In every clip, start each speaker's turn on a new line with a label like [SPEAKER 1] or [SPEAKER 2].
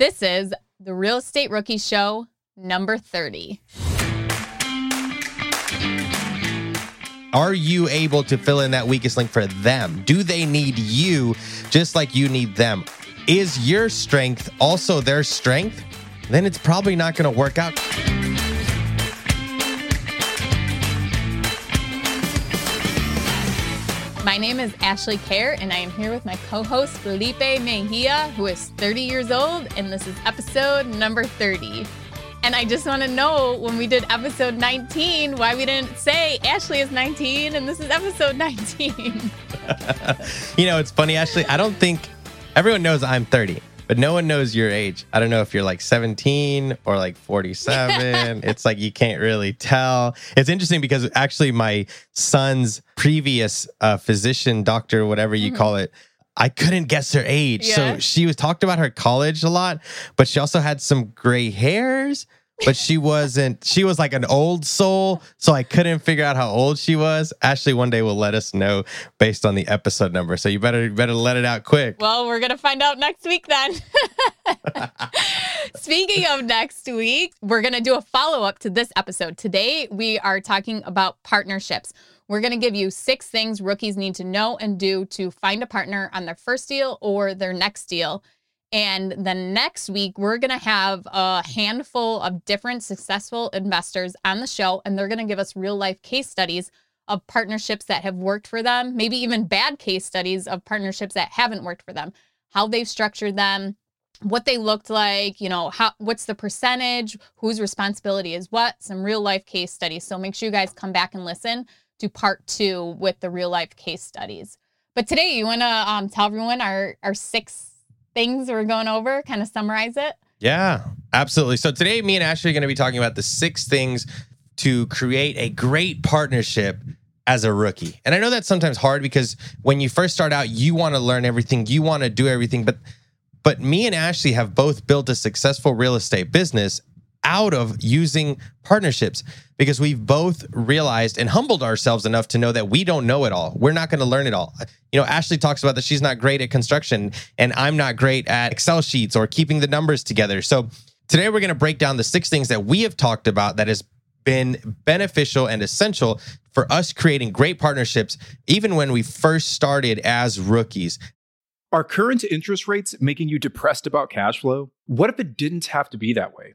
[SPEAKER 1] This is the Real Estate Rookie Show number 30.
[SPEAKER 2] Are you able to fill in that weakest link for them? Do they need you just like you need them? Is your strength also their strength? Then it's probably not going to work out.
[SPEAKER 1] My name is Ashley Kehr, and I am here with my co host Felipe Mejia, who is 30 years old, and this is episode number 30. And I just want to know when we did episode 19, why we didn't say Ashley is 19 and this is episode 19.
[SPEAKER 2] you know, it's funny, Ashley. I don't think everyone knows I'm 30 but no one knows your age. I don't know if you're like 17 or like 47. it's like you can't really tell. It's interesting because actually, my son's previous uh, physician, doctor, whatever you mm-hmm. call it, I couldn't guess her age. Yeah. So she was talked about her college a lot, but she also had some gray hairs but she wasn't she was like an old soul so i couldn't figure out how old she was. Ashley one day will let us know based on the episode number so you better you better let it out quick.
[SPEAKER 1] Well we're gonna find out next week then. Speaking of next week we're gonna do a follow-up to this episode. Today we are talking about partnerships. We're going to give you six things rookies need to know and do to find a partner on their first deal or their next deal and the next week, we're going to have a handful of different successful investors on the show, and they're going to give us real life case studies of partnerships that have worked for them, maybe even bad case studies of partnerships that haven't worked for them, how they've structured them, what they looked like, you know, how what's the percentage, whose responsibility is what, some real life case studies. So make sure you guys come back and listen to part two with the real life case studies. But today, you want to um, tell everyone our our six things we're going over, kind of summarize it?
[SPEAKER 2] Yeah, absolutely. So today, me and Ashley are going to be talking about the six things to create a great partnership as a rookie. And I know that's sometimes hard because when you first start out, you want to learn everything, you want to do everything, but but me and Ashley have both built a successful real estate business out of using partnerships because we've both realized and humbled ourselves enough to know that we don't know it all. We're not going to learn it all. You know, Ashley talks about that she's not great at construction and I'm not great at Excel sheets or keeping the numbers together. So today we're going to break down the six things that we have talked about that has been beneficial and essential for us creating great partnerships even when we first started as rookies.
[SPEAKER 3] Are current interest rates making you depressed about cash flow? What if it didn't have to be that way?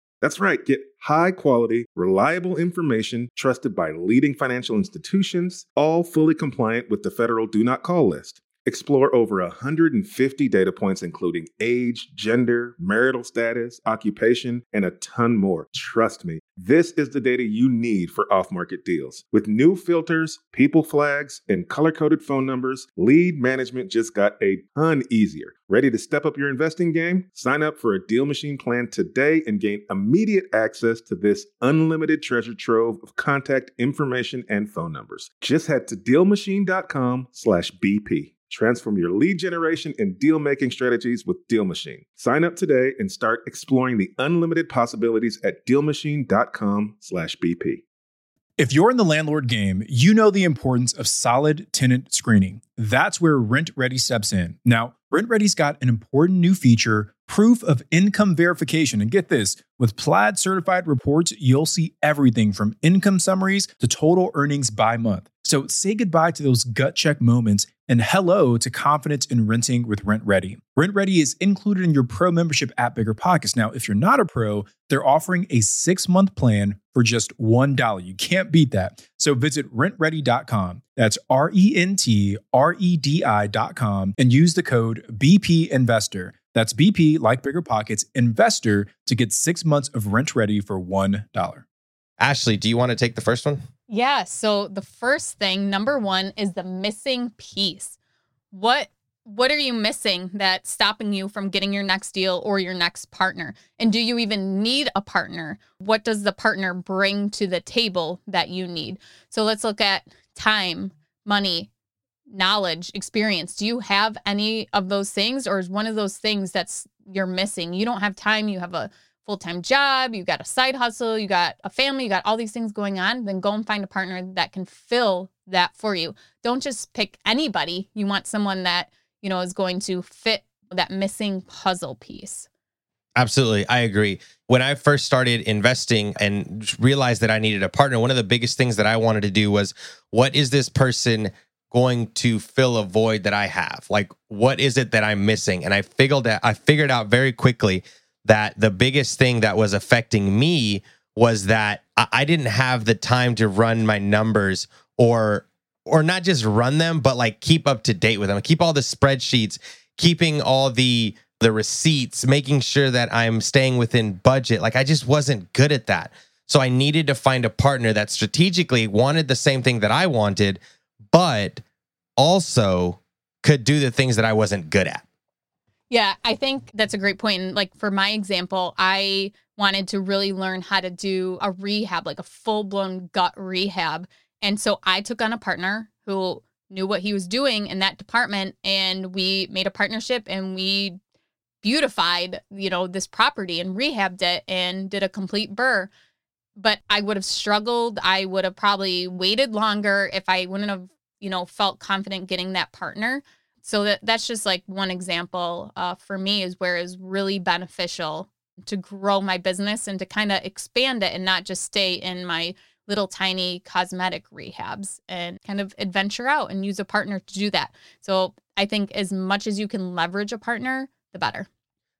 [SPEAKER 4] That's right, get high quality, reliable information trusted by leading financial institutions, all fully compliant with the federal Do Not Call list. Explore over 150 data points, including age, gender, marital status, occupation, and a ton more. Trust me, this is the data you need for off market deals. With new filters, people flags, and color coded phone numbers, lead management just got a ton easier. Ready to step up your investing game? Sign up for a Deal Machine plan today and gain immediate access to this unlimited treasure trove of contact information and phone numbers. Just head to dealmachine.com/bp. Transform your lead generation and deal making strategies with Deal Machine. Sign up today and start exploring the unlimited possibilities at dealmachine.com/bp.
[SPEAKER 3] If you're in the landlord game, you know the importance of solid tenant screening. That's where RentRedi steps in. Now, RentRedi's got an important new feature proof of income verification. And get this with Plaid certified reports, you'll see everything from income summaries to total earnings by month. So say goodbye to those gut check moments and hello to confidence in renting with RentRedi. Rent Ready is included in your pro membership at Bigger Pockets. Now, if you're not a pro, they're offering a six month plan for just $1. You can't beat that. So visit rentredi.com. That's R E N T R E D I.com and use the code BP Investor. That's BP, like Bigger Pockets, Investor to get six months of RentRedi for $1.
[SPEAKER 2] Ashley, do you want to take the first one?
[SPEAKER 1] Yeah. So the first thing, number one, is the missing piece. What what are you missing that's stopping you from getting your next deal or your next partner? And do you even need a partner? What does the partner bring to the table that you need? So let's look at time, money, knowledge, experience. Do you have any of those things or is one of those things that's you're missing? You don't have time, you have a full time job, you got a side hustle, you got a family, you got all these things going on, then go and find a partner that can fill that for you. Don't just pick anybody. You want someone that, you know, is going to fit that missing puzzle piece.
[SPEAKER 2] Absolutely. I agree. When I first started investing and realized that I needed a partner, one of the biggest things that I wanted to do was what is this person going to fill a void that I have? Like what is it that I'm missing? And I figured that I figured out very quickly that the biggest thing that was affecting me was that I didn't have the time to run my numbers or or not just run them but like keep up to date with them keep all the spreadsheets keeping all the the receipts making sure that i'm staying within budget like i just wasn't good at that so i needed to find a partner that strategically wanted the same thing that i wanted but also could do the things that i wasn't good at
[SPEAKER 1] yeah, I think that's a great point. And like for my example, I wanted to really learn how to do a rehab, like a full blown gut rehab. And so I took on a partner who knew what he was doing in that department and we made a partnership and we beautified, you know, this property and rehabbed it and did a complete BRRRR. But I would have struggled. I would have probably waited longer if I wouldn't have, you know, felt confident getting that partner so that that's just like one example uh, for me is where is really beneficial to grow my business and to kind of expand it and not just stay in my little tiny cosmetic rehabs and kind of adventure out and use a partner to do that. So I think as much as you can leverage a partner, the better.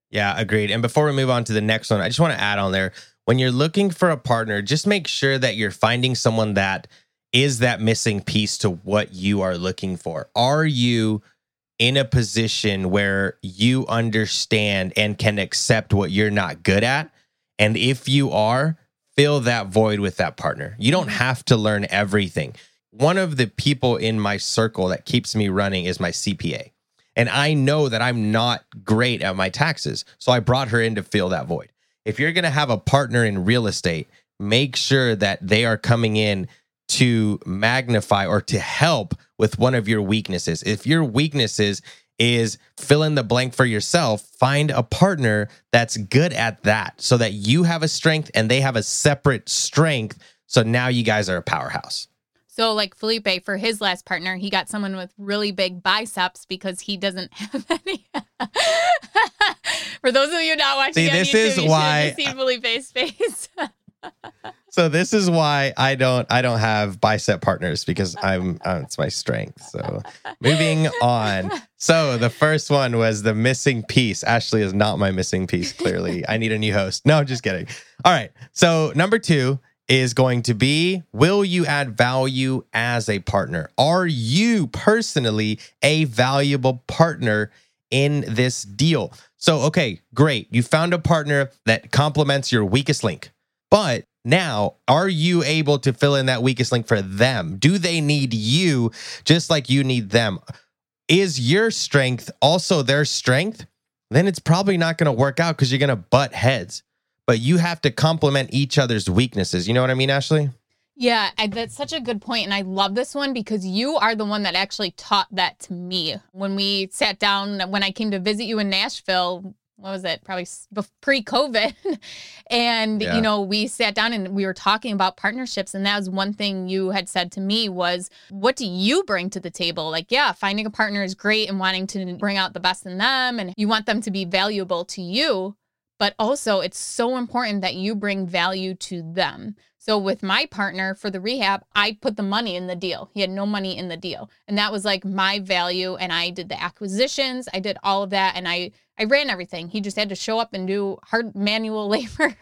[SPEAKER 2] Yeah, agreed. And before we move on to the next one, I just want to add on there when you're looking for a partner, just make sure that you're finding someone that is that missing piece to what you are looking for. Are you in a position where you understand and can accept what you're not good at. And if you are, fill that void with that partner. You don't mm-hmm. have to learn everything. One of the people in my circle that keeps me running is my CPA. And I know that I'm not great at my taxes. So I brought her in to fill that void. If you're going to have a partner in real estate, make sure that they are coming in to magnify or to help with one of your weaknesses. If your weaknesses is fill in the blank for yourself, find a partner that's good at that so that you have a strength and they have a separate strength. So now you guys are a powerhouse.
[SPEAKER 1] So, like Felipe, for his last partner, he got someone with really big biceps because he doesn't have any. for those of you not watching,
[SPEAKER 2] See, this YouTube, is why
[SPEAKER 1] see Felipe's face.
[SPEAKER 2] so this is why I don't I don't have bicep partners because I'm uh, it's my strength. So moving on. So the first one was the missing piece. Ashley is not my missing piece. Clearly, I need a new host. No, just kidding. All right. So number two is going to be Will you add value as a partner? Are you personally a valuable partner in this deal? So, okay, great. You found a partner that complements your weakest link. But now, are you able to fill in that weakest link for them? Do they need you just like you need them? Is your strength also their strength? Then it's probably not going to work out because you're going to butt heads. But you have to complement each other's weaknesses. You know what I mean, Ashley?
[SPEAKER 1] Yeah, that's such a good point, and I love this one because you are the one that actually taught that to me when we sat down. When I came to visit you in Nashville, what was it? Probably pre COVID. and, yeah. you know, we sat down and we were talking about partnerships. And that was one thing you had said to me was, what do you bring to the table? Like, yeah, finding a partner is great and wanting to bring out the best in them. And you want them to be valuable to you. But also, it's so important that you bring value to them. So with my partner for the rehab, I put the money in the deal. He had no money in the deal. And that was like my value and I did the acquisitions, I did all of that and I I ran everything. He just had to show up and do hard manual labor.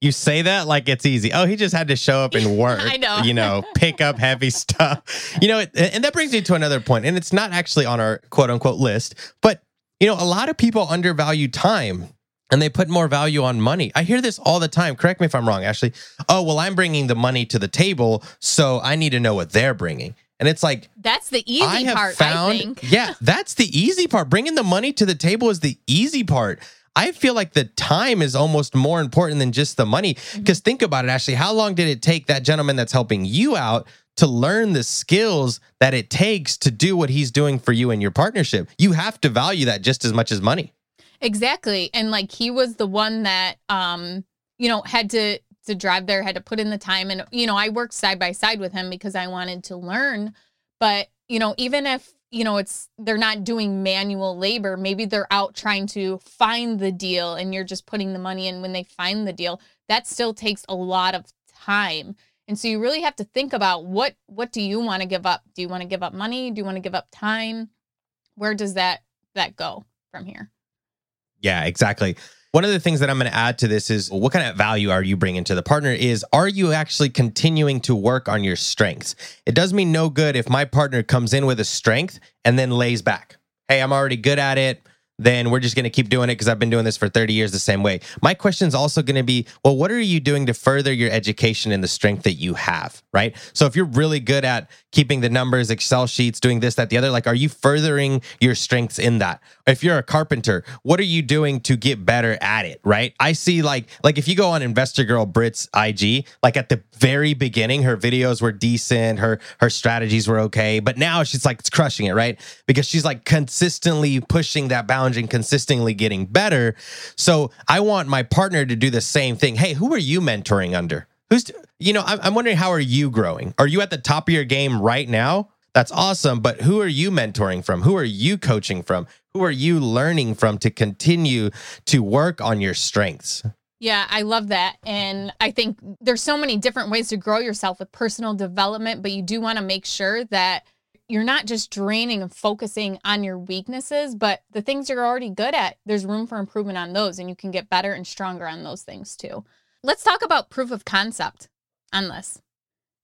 [SPEAKER 2] you say that like it's easy. Oh, he just had to show up and work. I know. You know, pick up heavy stuff. You know, and that brings me to another point and it's not actually on our quote unquote list, but you know, a lot of people undervalue time and they put more value on money. I hear this all the time. Correct me if I'm wrong, Ashley. Oh, well, I'm bringing the money to the table, so I need to know what they're bringing. And it's like
[SPEAKER 1] that's the easy I have part. Found, I think.
[SPEAKER 2] yeah, that's the easy part. Bringing the money to the table is the easy part. I feel like the time is almost more important than just the money. Because mm-hmm. think about it, Ashley. How long did it take that gentleman that's helping you out to learn the skills that it takes to do what he's doing for you in your partnership? You have to value that just as much as money.
[SPEAKER 1] Exactly. And like he was the one that um, you know, had to to drive there, had to put in the time. And you know, I worked side by side with him because I wanted to learn. But, you know, even if you know it's they're not doing manual labor maybe they're out trying to find the deal and you're just putting the money in when they find the deal that still takes a lot of time. And so you really have to think about what what do you want to give up? Do you want to give up money? Do you want to give up time? Where does that that go from here?
[SPEAKER 2] Yeah, exactly. One of the things that I'm going to add to this is what kind of value are you bringing to the partner is are you actually continuing to work on your strengths? It does me no good if my partner comes in with a strength and then lays back. Hey, I'm already good at it then we're just going to keep doing it because I've been doing this for 30 years the same way. My question is also going to be, well, what are you doing to further your education and the strength that you have, right? So if you're really good at keeping the numbers, Excel sheets, doing this, that, the other, like, are you furthering your strengths in that? If you're a carpenter, what are you doing to get better at it, right? I see like, like if you go on Investor Girl Brit's IG, like at the very beginning, her videos were decent, her her strategies were okay, but now she's like it's crushing it, right? Because she's like consistently pushing that boundary and consistently getting better. So I want my partner to do the same thing. Hey, who are you mentoring under? Who's, you know, I'm, I'm wondering how are you growing? Are you at the top of your game right now? That's awesome. But who are you mentoring from? Who are you coaching from? Who are you learning from to continue to work on your strengths?
[SPEAKER 1] Yeah, I love that. And I think there's so many different ways to grow yourself with personal development, but you do want to make sure that you're not just draining and focusing on your weaknesses, but the things you're already good at, there's room for improvement on those, and you can get better and stronger on those things too. Let's talk about proof of concept on this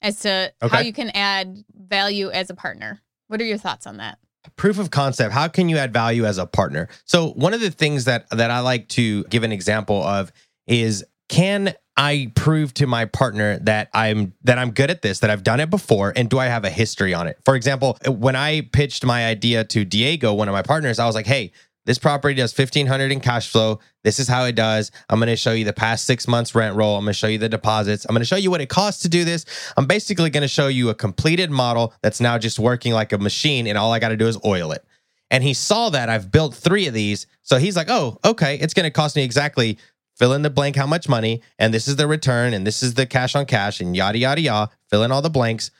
[SPEAKER 1] as to okay. how you can add value as a partner. What are your thoughts on that?
[SPEAKER 2] Proof of concept. How can you add value as a partner? So one of the things that that I like to give an example of is can I prove to my partner that I'm that I'm good at this, that I've done it before, and do I have a history on it? For example, when I pitched my idea to Diego, one of my partners, I was like, "Hey, this property does 1500 in cash flow. This is how it does. I'm going to show you the past 6 months rent roll. I'm going to show you the deposits. I'm going to show you what it costs to do this. I'm basically going to show you a completed model that's now just working like a machine and all I got to do is oil it." And he saw that I've built 3 of these. So he's like, "Oh, okay, it's going to cost me exactly fill in the blank how much money, and this is the return, and this is the cash on cash, and yada, yada, yada. Fill in all the blanks,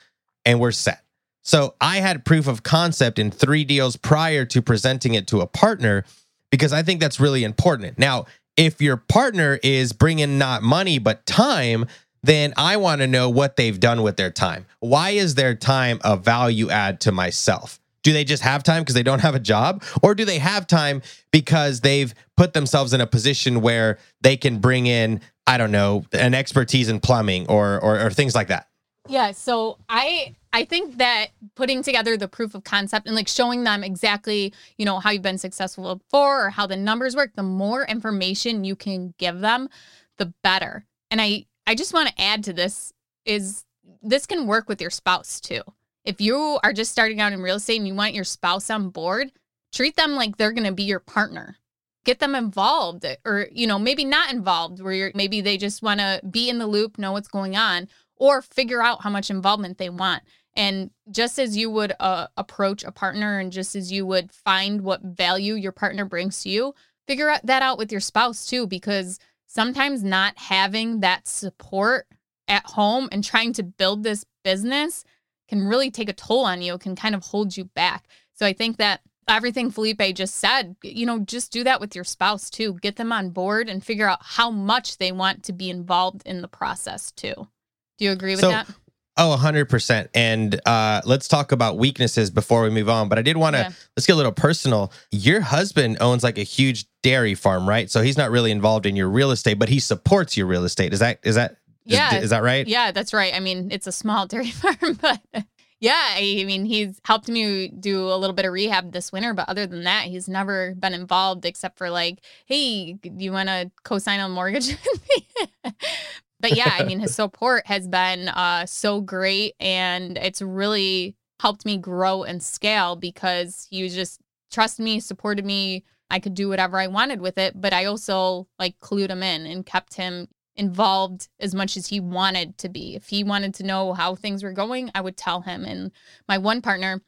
[SPEAKER 2] and we're set. So I had proof of concept in three deals prior to presenting it to a partner because I think that's really important. Now, if your partner is bringing not money, but time, then I want to know what they've done with their time. Why is their time a value add to myself? Do they just have time because they don't have a job? Or do they have time because they've put themselves in a position where they can bring in, I don't know, an expertise in plumbing or, or, or things like that?
[SPEAKER 1] Yeah. So I I think that putting together the proof of concept and like showing them exactly, you know, how you've been successful before or how the numbers work, the more information you can give them, the better. And I I just want to add to this is this can work with your spouse too. If you are just starting out in real estate and you want your spouse on board, treat them like they're going to be your partner. Get them involved or, you know, maybe not involved where you're maybe they just want to be in the loop, know what's going on, or figure out how much involvement they want. And just as you would uh, approach a partner and just as you would find what value your partner brings to you, figure out that out with your spouse too, because sometimes not having that support at home and trying to build this business can really take a toll on you, can kind of hold you back. So I think that everything Felipe just said, you know, just do that with your spouse too. Get them on board and figure out how much they want to be involved in the process too. Do you agree with
[SPEAKER 2] So,
[SPEAKER 1] that?
[SPEAKER 2] Oh, 100%. And uh, let's talk about weaknesses before we move on. But I did want to,
[SPEAKER 1] Yeah.
[SPEAKER 2] let's get a little personal. Your husband owns like a huge dairy farm, right? So he's not really involved in your real estate, but he supports your real estate. Is that, is that, is-
[SPEAKER 1] Yeah.
[SPEAKER 2] is, that right?
[SPEAKER 1] Yeah, that's right. I mean, it's a small dairy farm, but yeah, I mean, he's helped me do a little bit of rehab this winter, but other than that, he's never been involved except for like, hey, do you want to co-sign a mortgage with me? But yeah, I mean, his support has been uh, so great, and it's really helped me grow and scale because he was just trusted me, supported me. I could do whatever I wanted with it, but I also like clued him in and kept him involved as much as he wanted to be. If he wanted to know how things were going, I would tell him. And my one partner,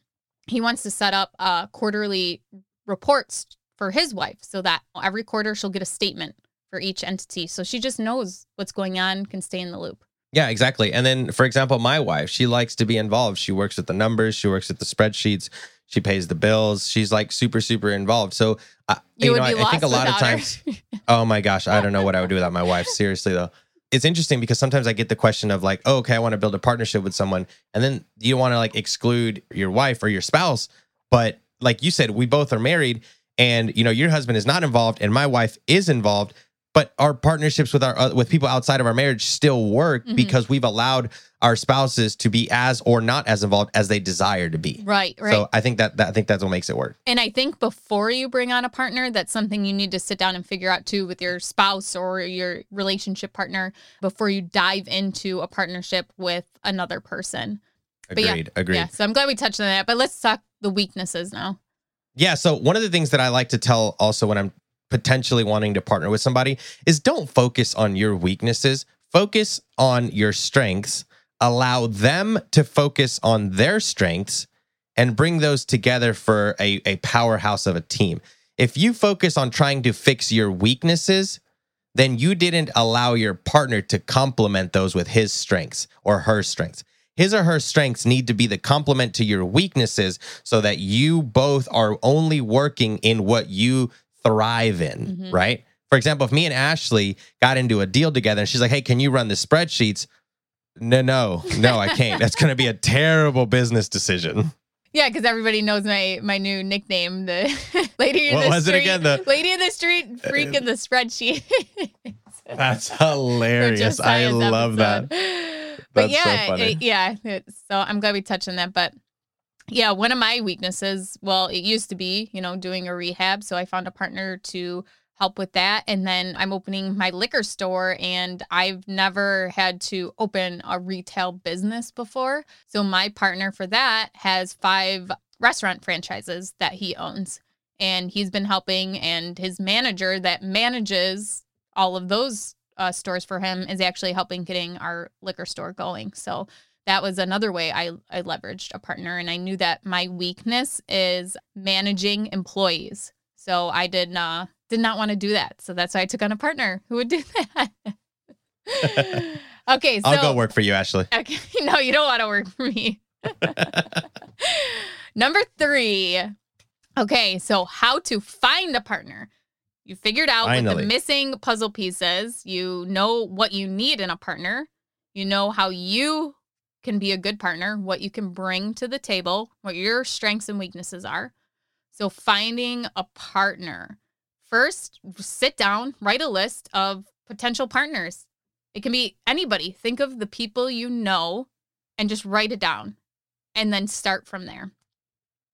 [SPEAKER 1] he wants to set up uh, quarterly reports for his wife so that every quarter she'll get a statement for each entity. So she just knows what's going on, can stay in the loop.
[SPEAKER 2] Yeah, exactly. And then, for example, my wife, she likes to be involved. She works with the numbers, she works with the spreadsheets, she pays the bills. She's like super, super involved. So, uh,
[SPEAKER 1] You,
[SPEAKER 2] you, know, I, I think a lot of times, oh my gosh, I don't know what I would do without my wife. Seriously, though. It's interesting because sometimes I get the question of like, oh, okay, I want to build a partnership with someone. And then you want to like exclude your wife or your spouse. But like you said, we both are married and, you know, your husband is not involved and my wife is involved. But our partnerships with our uh, with people outside of our marriage still work
[SPEAKER 1] Mhm.
[SPEAKER 2] because we've allowed our spouses to be as or not as involved as they desire to be.
[SPEAKER 1] right, right.
[SPEAKER 2] So I think that, that I think that's what makes it work.
[SPEAKER 1] And I think before you bring on a partner, that's something you need to sit down and figure out too with your spouse or your relationship partner before you dive into a partnership with another person. But yeah,
[SPEAKER 2] Agreed. agreed.
[SPEAKER 1] Yeah. So I'm glad we touched on that. But let's talk the weaknesses now.
[SPEAKER 2] Yeah. So one of the things that I like to tell also when I'm potentially wanting to partner with somebody is don't focus on your weaknesses. Focus on your strengths. Allow them to focus on their strengths and bring those together for a, a powerhouse of a team. If you focus on trying to fix your weaknesses, then you didn't allow your partner to complement those with his strengths or her strengths. His or her strengths need to be the complement to your weaknesses so that you both are only working in what you thrive in,
[SPEAKER 1] Mhm.
[SPEAKER 2] right? For example, if me and Ashley got into a deal together and she's like, hey, can you run the spreadsheets? No, no, no, I can't. That's going to be a terrible business decision.
[SPEAKER 1] Yeah, because everybody knows my my new nickname, the lady in
[SPEAKER 2] What
[SPEAKER 1] the
[SPEAKER 2] was it
[SPEAKER 1] street.
[SPEAKER 2] again? The-
[SPEAKER 1] lady in the street, freak in the spreadsheet.
[SPEAKER 2] That's hilarious. I love that.
[SPEAKER 1] episode. But
[SPEAKER 2] That's so
[SPEAKER 1] yeah,
[SPEAKER 2] funny.
[SPEAKER 1] it- yeah. it- so I'm glad we touched on that. But yeah, one of my weaknesses, well, it used to be, you know, doing a rehab. So I found a partner to help with that. And then I'm opening my liquor store and I've never had to open a retail business before. So my partner for that has five restaurant franchises that he owns. And he's been helping, and his manager that manages all of those uh, stores for him is actually helping getting our liquor store going. So that was another way I, I leveraged a partner. And I knew that my weakness is managing employees. So I did uh, did not want to do that. So that's why I took on a partner who would do that. okay, so
[SPEAKER 2] I'll go work for you, Ashley.
[SPEAKER 1] Okay, no, you don't want to work for me. Number three. Okay, so how to find a partner. You figured out
[SPEAKER 2] Finally.
[SPEAKER 1] the missing puzzle pieces. You know what you need in a partner. You know how you can be a good partner, what you can bring to the table, what your strengths and weaknesses are. So, finding a partner. First, sit down, write a list of potential partners. It can be anybody. Think of the people you know and just write it down and then start from there.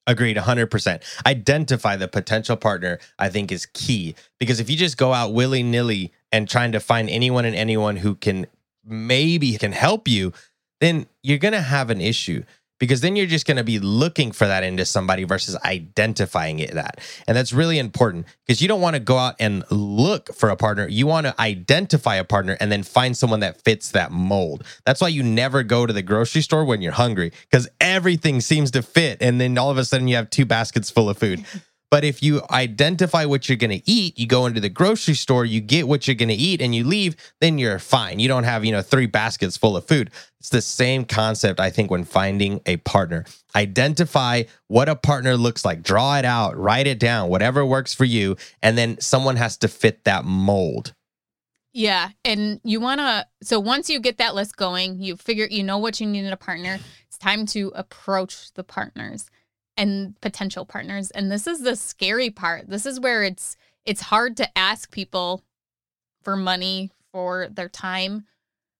[SPEAKER 2] Agreed, 100%. Identify the potential partner, I think, is key. Because if you just go out willy nilly and trying to find anyone and anyone who can maybe can help you, then you're going to have an issue. Because then you're just going to be looking for that into somebody versus identifying it that. And that's really important because you don't want to go out and look for a partner. You want to identify a partner and then find someone that fits that mold. That's why you never go to the grocery store when you're hungry because everything seems to fit. And then all of a sudden you have two baskets full of food. But if you identify what you're going to eat, you go into the grocery store, you get what you're going to eat, and you leave, then you're fine. You don't have, you know, three baskets full of food. It's the same concept, I think, when finding a partner. Identify what a partner looks like, draw it out, write it down, whatever works for you. And then someone has to fit that mold.
[SPEAKER 1] Yeah. And you want to, so once you get that list going, you figure, you know what you need in a partner, it's time to approach the partners and potential partners. And this is the scary part. This is where it's, it's hard to ask people for money for their time.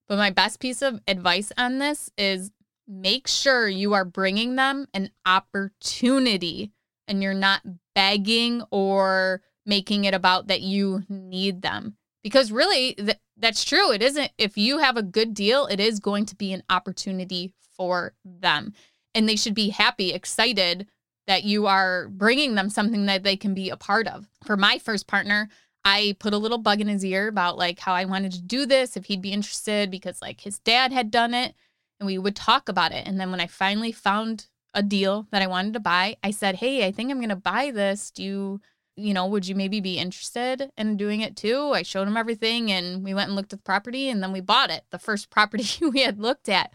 [SPEAKER 1] But my best piece of advice on this is make sure you are bringing them an opportunity and you're not begging or making it about that you need them because really th- that's true it isn't if you have a good deal it is going to be an opportunity for them and they should be happy excited that you are bringing them something that they can be a part of for my first partner i put a little bug in his ear about like how i wanted to do this if he'd be interested because like his dad had done it and we would talk about it and then when i finally found a deal that i wanted to buy i said hey i think i'm going to buy this do you you know, would you maybe be interested in doing it too? I showed him everything and we went and looked at the property and then we bought it, the first property we had looked at.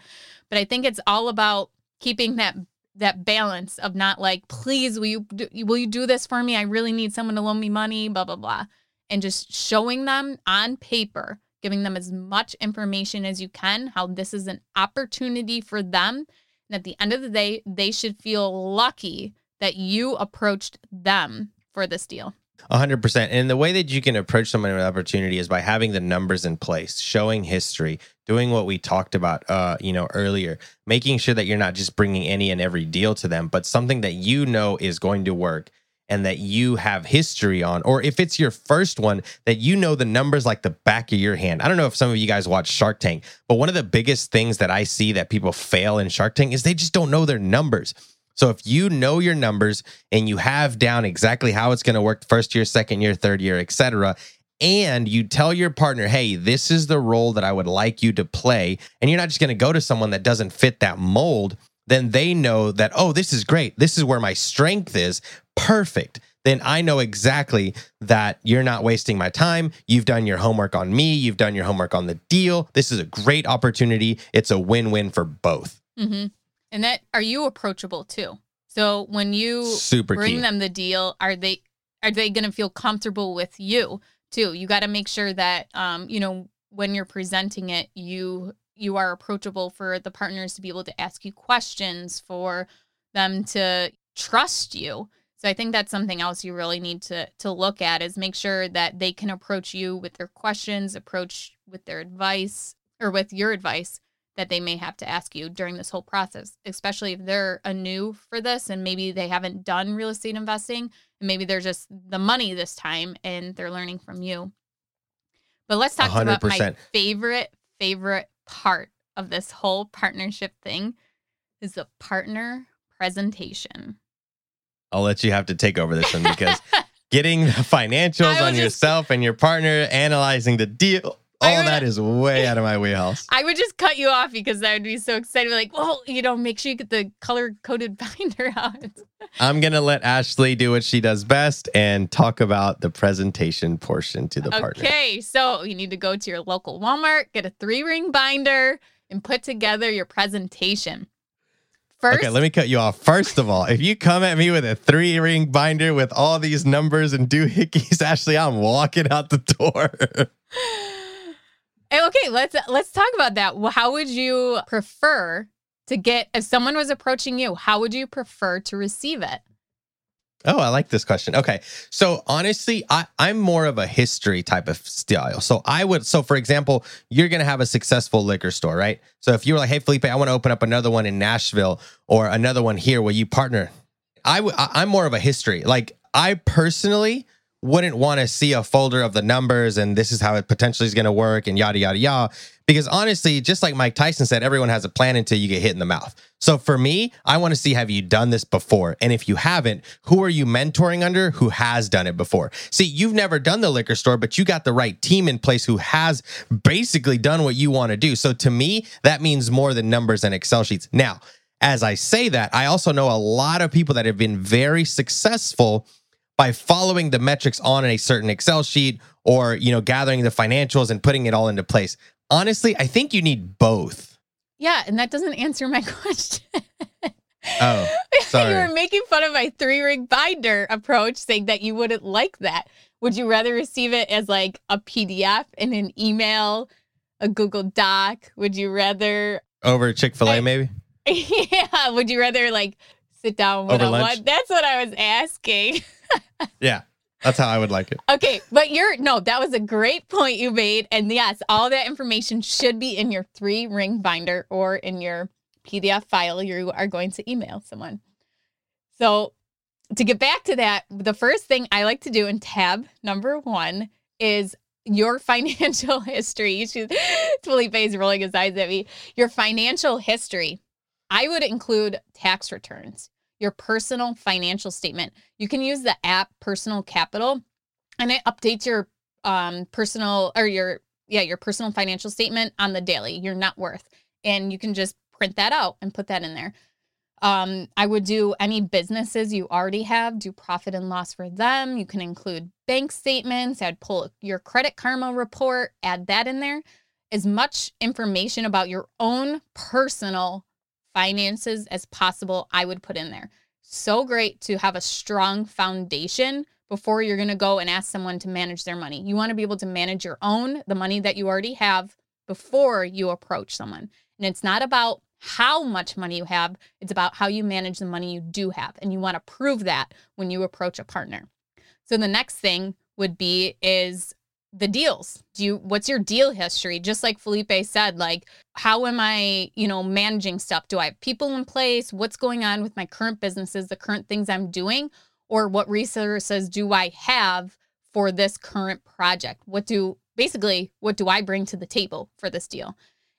[SPEAKER 1] But I think it's all about keeping that that balance of not like, please, will you will you do this for me? I really need someone to loan me money, blah blah blah, and just showing them on paper, giving them as much information as you can, how this is an opportunity for them, and at the end of the day, they should feel lucky that you approached them for this deal.
[SPEAKER 2] 100%. And the way that you can approach someone with opportunity is by having the numbers in place, showing history, doing what we talked about uh, you know, earlier, making sure that you're not just bringing any and every deal to them, but something that you know is going to work and that you have history on or if it's your first one that you know the numbers like the back of your hand. I don't know if some of you guys watch Shark Tank, but one of the biggest things that I see that people fail in Shark Tank is they just don't know their numbers. So if you know your numbers and you have down exactly how it's going to work first year, second year, third year, etc., and you tell your partner, "Hey, this is the role that I would like you to play," and you're not just going to go to someone that doesn't fit that mold, then they know that, "Oh, this is great. This is where my strength is. Perfect." Then I know exactly that you're not wasting my time. You've done your homework on me. You've done your homework on the deal. This is a great opportunity. It's a win win for both.
[SPEAKER 1] Mm-hmm. And that are you approachable too? So when you
[SPEAKER 2] Super
[SPEAKER 1] bring
[SPEAKER 2] key.
[SPEAKER 1] them the deal, are they are they going to feel comfortable with you too? You got to make sure that um you know when you're presenting it, you you are approachable for the partners to be able to ask you questions, for them to trust you. So I think that's something else you really need to to look at is make sure that they can approach you with their questions, approach with their advice or with your advice that they may have to ask you during this whole process, especially if they're a new for this and maybe they haven't done real estate investing and maybe they're just the money this time and they're learning from you. But let's talk about my favorite favorite part of this whole partnership thing is the partner presentation.
[SPEAKER 2] I'll let you have to take over this one because getting the financials on
[SPEAKER 1] just-
[SPEAKER 2] yourself and your partner, analyzing the deal, all
[SPEAKER 1] would-
[SPEAKER 2] that is way out of my wheelhouse.
[SPEAKER 1] I would just cut you off because I would be so excited. Like, well, you know, make sure you get the color coded binder out.
[SPEAKER 2] I'm going to let Ashley do what she does best and talk about the presentation portion to the partner.
[SPEAKER 1] Okay, so you need to go to your local Walmart, get a three ring binder, and put together your presentation. First,
[SPEAKER 2] Okay, let me cut you off. First of all, if you come at me with a three ring binder with all these numbers and doohickeys, Ashley, I'm walking out the door.
[SPEAKER 1] Okay, let's let's talk about that. How would you prefer to get if someone was approaching you? How would you prefer to receive it?
[SPEAKER 2] Oh, I like this question. Okay. So honestly, I, I'm more of a history type of style. So I would, so for example, you're going to have a successful liquor store, right? So if you were like, hey, Felipe, I want to open up another one in Nashville or another one here, will you partner? I w- I'm more of a history. Like I personally wouldn't want to see a folder of the numbers and this is how it potentially is going to work and yada, yada, yada. Because honestly, just like Mike Tyson said, everyone has a plan until you get hit in the mouth. So for me, I want to see have you done this before? And if you haven't, who are you mentoring under who has done it before? See, you've never done the liquor store, but you got the right team in place who has basically done what you want to do. So to me, that means more than numbers and Excel sheets. Now, as I say that, I also know a lot of people that have been very successful by following the metrics on a certain Excel sheet or, you know, gathering the financials and putting it all into place. Honestly, I think you need both.
[SPEAKER 1] Yeah, and that doesn't answer my question.
[SPEAKER 2] Oh, sorry.
[SPEAKER 1] you were making fun of my three ring binder approach, saying that you wouldn't like that. Would you rather receive it as like a PDF in an email, a Google Doc? Would you rather,
[SPEAKER 2] Over Chick fil A, maybe?
[SPEAKER 1] yeah, would you rather like sit down one on one? That's what I was asking.
[SPEAKER 2] Yeah, that's how I would like it.
[SPEAKER 1] Okay, but you're no, that was a great point you made. And yes, all that information should be in your three ring binder or in your PDF file you are going to email someone. So, to get back to that, the first thing I like to do in tab number one is your financial history. Felipe is rolling his eyes at me. Your financial history. I would include tax returns, your personal financial statement. You can use the app Personal Capital and it updates your um personal or your yeah, your personal financial statement on the daily, your net worth. And you can just print that out and put that in there. Um, I would do any businesses you already have, do profit and loss for them. You can include bank statements. I'd pull your credit karma report, add that in there. As much information about your own personal finances as possible, I would put in there. So great to have a strong foundation before you're going to go and ask someone to manage their money. You want to be able to manage your own, the money that you already have before you approach someone. And it's not about how much money you have, it's about how you manage the money you do have. And you want to prove that when you approach a partner. So the next thing would be is the deals. Do you what's your deal history? Just like Felipe said, like how am I, you know, managing stuff? Do I have people in place? What's going on with my current businesses, the current things I'm doing? Or what resources do I have for this current project? What do basically what do I bring to the table for this deal?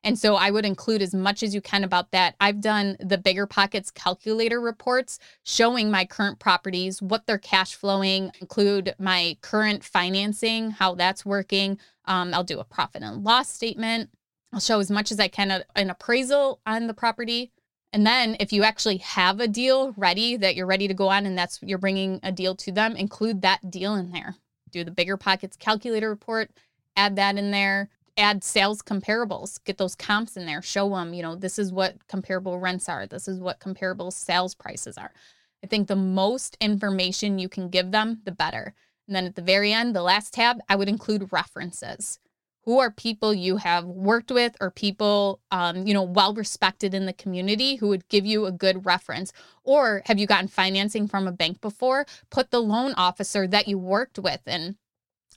[SPEAKER 1] And so I would include as much as you can about that. I've done the Bigger Pockets calculator reports showing my current properties, what they're cash flowing, include my current financing, how that's working. Um, I'll do a profit and loss statement. I'll show as much as I can a- an appraisal on the property. And then if you actually have a deal ready that you're ready to go on and that's you're bringing a deal to them, include that deal in there. Do the Bigger Pockets calculator report, add that in there add sales comparables get those comps in there show them you know this is what comparable rents are this is what comparable sales prices are. I think the most information you can give them the better. And then at the very end the last tab i would include references. Who are people you have worked with or people um, you know well respected in the community who would give you a good reference? Or have you gotten financing from a bank before? Put the loan officer that you worked with and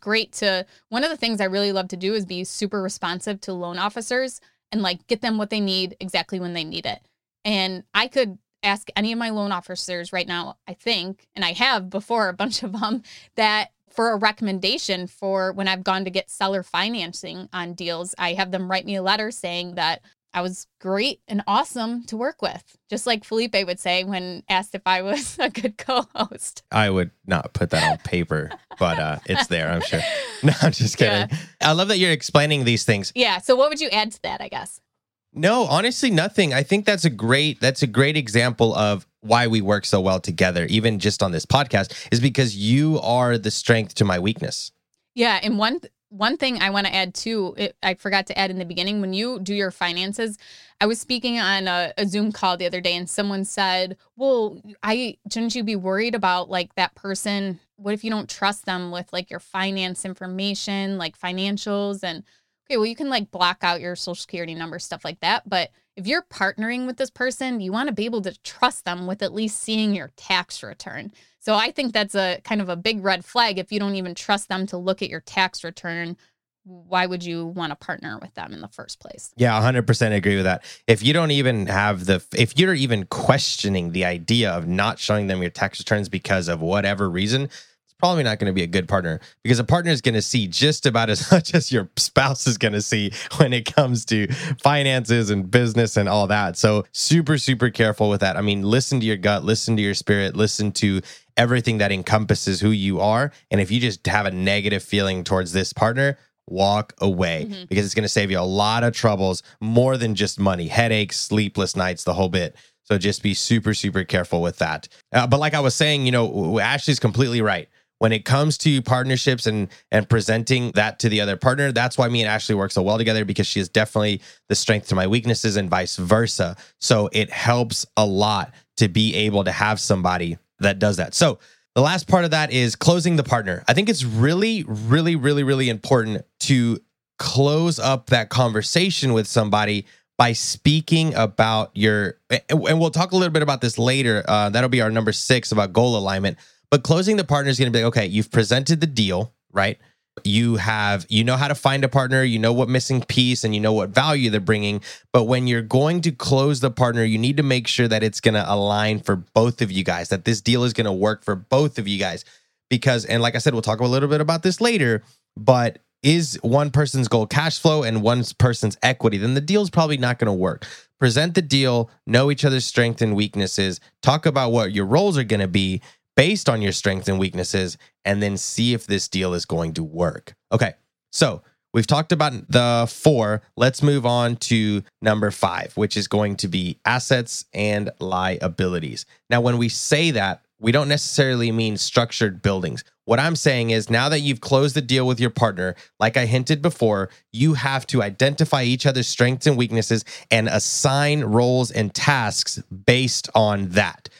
[SPEAKER 1] great to one of the things I really love to do is be super responsive to loan officers and like get them what they need exactly when they need it. And I could ask any of my loan officers right now, I think, and I have before a bunch of them, that for a recommendation for when I've gone to get seller financing on deals, I have them write me a letter saying that I was great and awesome to work with. Just like Felipe would say when asked if I was a good co host.
[SPEAKER 2] I would not put that on paper, but uh, it's there, I'm sure. No, I'm just kidding. I love that you're explaining these things.
[SPEAKER 1] Yeah. So, what would you add to that, I guess?
[SPEAKER 2] No, honestly, nothing. I think that's a great that's a great example of why we work so well together, even just on this podcast, is because you are the strength to my weakness.
[SPEAKER 1] Yeah, and one one thing I want to add too, it, I forgot to add in the beginning. When you do your finances, I was speaking on a, a Zoom call the other day, and someone said, "Well, I shouldn't you be worried about like that person? What if you don't trust them with like your finance information, like financials and." Okay, well, you can like block out your social security number, stuff like that. But if you're partnering with this person, you want to be able to trust them with at least seeing your tax return. So I think that's a kind of a big red flag. If you don't even trust them to look at your tax return, why would you want to partner with them in the first place?
[SPEAKER 2] Yeah, 100% agree with that. If you don't even have the, if you're even questioning the idea of not showing them your tax returns because of whatever reason, probably not going to be a good partner because a partner is going to see just about as much as your spouse is going to see when it comes to finances and business and all that. So, super, super careful with that. I mean, listen to your gut, listen to your spirit, listen to everything that encompasses who you are. And if you just have a negative feeling towards this partner, walk away
[SPEAKER 1] Mhm.
[SPEAKER 2] because it's going to save you a lot of troubles more than just money, headaches, sleepless nights, the whole bit. So just be super, super careful with that. Uh, but like I was saying, you know, Ashley's completely right. When it comes to partnerships and and presenting that to the other partner, that's why me and Ashley work so well together because she is definitely the strength to my weaknesses and vice versa. So it helps a lot to be able to have somebody that does that. So the last part of that is closing the partner. I think it's really, really, really, really important to close up that conversation with somebody by speaking about your and we'll talk a little bit about this later uh, that'll be our number six about goal alignment but closing the partner is going to be like okay you've presented the deal right? You have you know how to find a partner you know what missing piece and you know what value they're bringing. But when you're going to close the partner you need to make sure that it's going to align for both of you guys that this deal is going to work for both of you guys. Because and like i said we'll talk a little bit about this later but is one person's goal cash flow and one person's equity, then the deal's probably not going to work. Present the deal, know each other's strengths and weaknesses, talk about what your roles are going to be based on your strengths and weaknesses, and then see if this deal is going to work. Okay, so we've talked about the four. Let's move on to number five, which is going to be assets and liabilities. Now, when we say that, we don't necessarily mean structured buildings. What I'm saying is now that you've closed the deal with your partner, like I hinted before, you have to identify each other's strengths and weaknesses and assign roles and tasks based on that,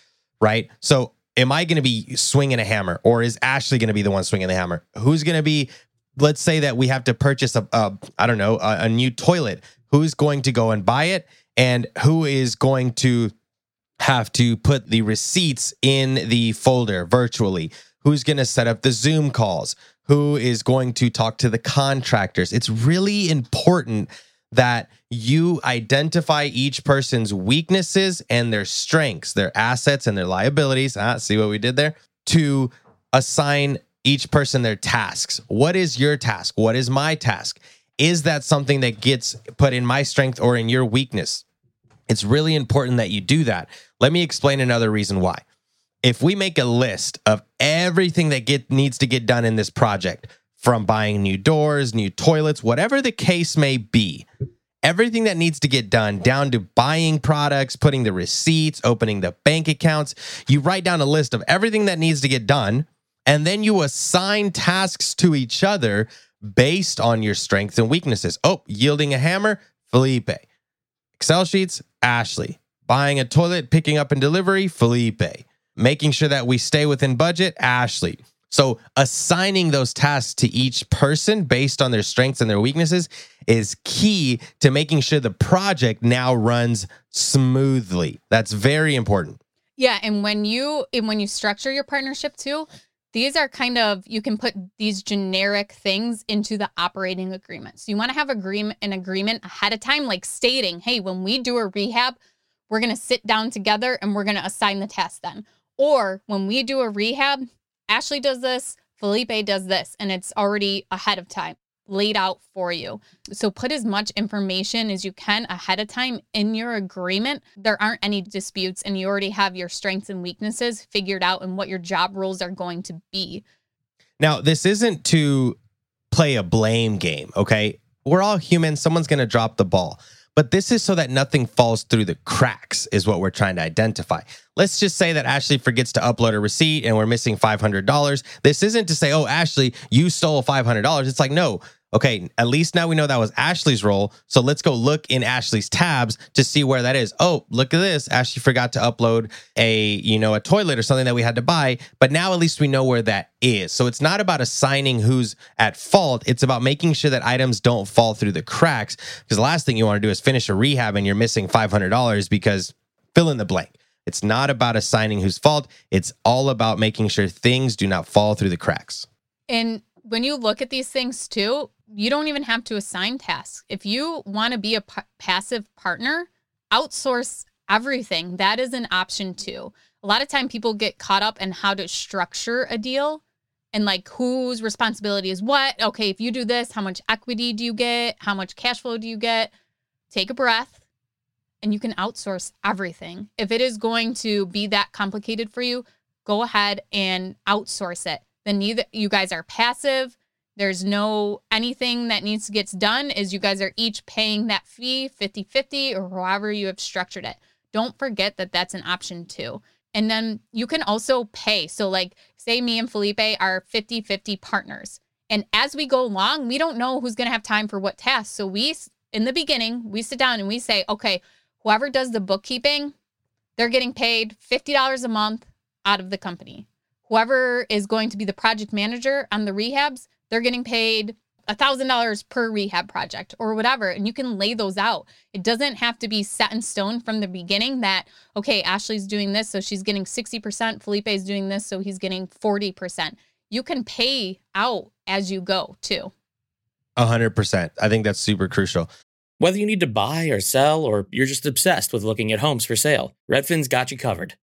[SPEAKER 2] right? So, am I going to be swinging a hammer or is Ashley going to be the one swinging the hammer? Who's going to be let's say that we have to purchase a, a I don't know, a, a new toilet. Who's going to go and buy it and who is going to have to put the receipts in the folder virtually? who's going to set up the Zoom calls, who is going to talk to the contractors. It's really important that you identify each person's weaknesses and their strengths, their assets and their liabilities. Ah, see what we did there? To assign each person their tasks. What is your task? What is my task? Is that something that gets put in my strength or in your weakness? It's really important that you do that. Let me explain another reason why if we make a list of everything that get needs to get done in this project from buying new doors, new toilets, whatever the case may be, everything that needs to get done down to buying products, putting the receipts, opening the bank accounts, you write down a list of everything that needs to get done and then you assign tasks to each other based on your strengths and weaknesses. Oh, yielding a hammer, Felipe. Excel sheets, Ashley. Buying a toilet, picking up and delivery, Felipe making sure that we stay within budget, Ashley. So assigning those tasks to each person based on their strengths and their weaknesses is key to making sure the project now runs smoothly. That's very important.
[SPEAKER 1] Yeah, and when you and when you structure your partnership too, these are kind of you can put these generic things into the operating agreement. So you want to have agreement an agreement ahead of time like stating, "Hey, when we do a rehab, we're going to sit down together and we're going to assign the task then." Or when we do a rehab, Ashley does this, Felipe does this, and it's already ahead of time laid out for you. So put as much information as you can ahead of time in your agreement. There aren't any disputes and you already have your strengths and weaknesses figured out and what your job roles are going to be.
[SPEAKER 2] Now, this isn't to play a blame game, okay? We're all human. Someone's going to drop the ball. But this is so that nothing falls through the cracks, is what we're trying to identify. Let's just say that Ashley forgets to upload a receipt and we're missing $500. This isn't to say, oh, Ashley, you stole $500. It's like, no, okay, at least now we know that was Ashley's role. So let's go look in Ashley's tabs to see where that is. Oh, look at this. Ashley forgot to upload a, you know, a toilet or something that we had to buy, but now at least we know where that is. So it's not about assigning who's at fault. It's about making sure that items don't fall through the cracks. Because the last thing you want to do is finish a rehab and you're missing $500 because fill in the blank. It's not about assigning whose fault. It's all about making sure things do not fall through the cracks.
[SPEAKER 1] And when you look at these things too, you don't even have to assign tasks. If you want to be a p- passive partner, outsource everything. That is an option too. A lot of time people get caught up in how to structure a deal and like whose responsibility is what. Okay, if you do this, how much equity do you get? How much cash flow do you get? Take a breath and you can outsource everything. If it is going to be that complicated for you, go ahead and outsource it. Then neither you guys are passive there's no anything that needs to get done is you guys are each paying that fee 50-50 or however you have structured it. don't forget that that's an option too. And then you can also pay. So, like, say me and Felipe are 50 50 partners. And as we go along, we don't know who's going to have time for what tasks. So, we, in the beginning, we sit down and we say, okay, whoever does the bookkeeping, they're getting paid $50 a month out of the company. Whoever is going to be the project manager on the rehabs, they're getting paid $1,000 per rehab project or whatever. And you can lay those out. It doesn't have to be set in stone from the beginning that, okay, Ashley's doing this, so she's getting 60%. Felipe's doing this, so he's getting 40%. You can pay out as you go too.
[SPEAKER 2] 100%. I think that's super crucial.
[SPEAKER 5] Whether you need to buy or sell, or you're just obsessed with looking at homes for sale, Redfin's got you covered.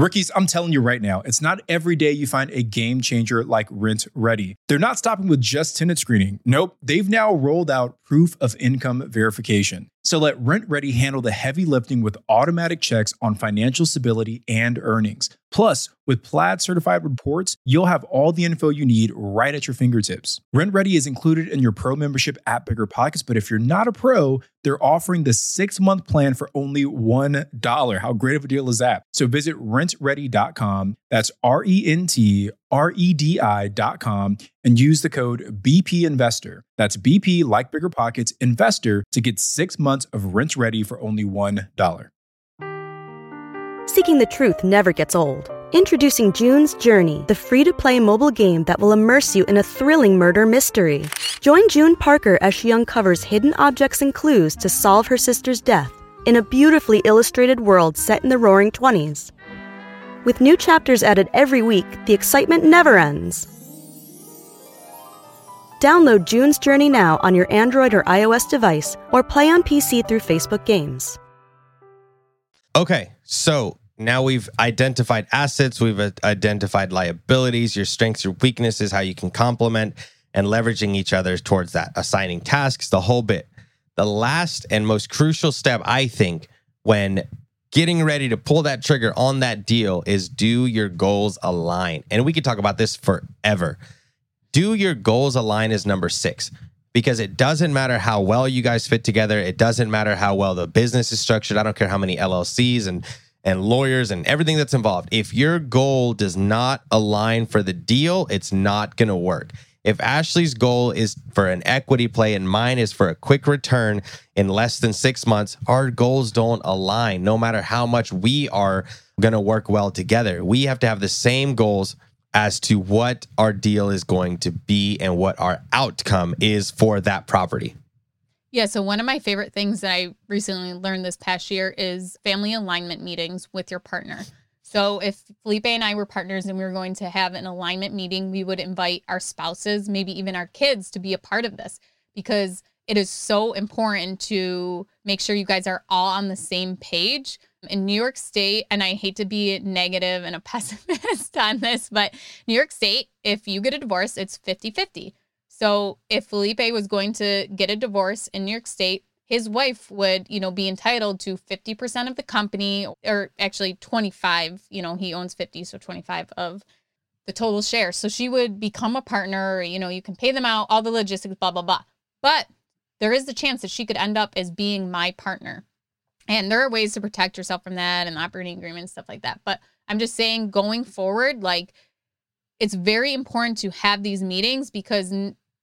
[SPEAKER 3] Rookies, I'm telling you right now, it's not every day you find a game changer like RentRedi. They're not stopping with just tenant screening. Nope, they've now rolled out proof of income verification. So let RentRedi handle the heavy lifting with automatic checks on financial stability and earnings. Plus, with Plaid certified reports, you'll have all the info you need right at your fingertips. RentRedi is included in your pro membership at Bigger Pockets, but if you're not a pro, they're offering the six month plan for only $1. How great of a deal is that? So visit rentredi.com. That's R E N T R E D I.com and use the code BP Investor. That's BP, like Bigger Pockets, Investor to get six months of RentRedi for only $1.
[SPEAKER 6] Seeking the truth never gets old. Introducing June's Journey, the free to play mobile game that will immerse you in a thrilling murder mystery. Join June Parker as she uncovers hidden objects and clues to solve her sister's death in a beautifully illustrated world set in the roaring 20s. With new chapters added every week, the excitement never ends. Download June's Journey now on your Android or iOS device or play on PC through Facebook Games.
[SPEAKER 2] Okay, so now we've identified assets, we've identified liabilities, your strengths, your weaknesses, how you can complement and leveraging each other towards that, assigning tasks, the whole bit. The last and most crucial step, I think, when getting ready to pull that trigger on that deal is do your goals align? And we could talk about this forever. Do your goals align is number six because it doesn't matter how well you guys fit together. It doesn't matter how well the business is structured. I don't care how many LLCs and and lawyers and everything that's involved. If your goal does not align for the deal, it's not going to work. If Ashley's goal is for an equity play and mine is for a quick return in less than six months, our goals don't align no matter how much we are going to work well together. We have to have the same goals as to what our deal is going to be and what our outcome is for that property.
[SPEAKER 1] Yeah, so one of my favorite things that I recently learned this past year is family alignment meetings with your partner. So if Felipe and I were partners and we were going to have an alignment meeting, we would invite our spouses, maybe even our kids to be a part of this because it is so important to make sure you guys are all on the same page. In New York State, and I hate to be negative and a pessimist on this, but New York State, if you get a divorce, it's 50 50. So if Felipe was going to get a divorce in New York State, his wife would, you know, be entitled to 50% of the company or actually 25, you know, he owns 50, so 25 of the total share. So she would become a partner, you know, you can pay them out, all the logistics, blah, blah, blah. But there is the chance that she could end up as being my partner. And there are ways to protect yourself from that and operating agreement stuff like that. But I'm just saying going forward, like it's very important to have these meetings because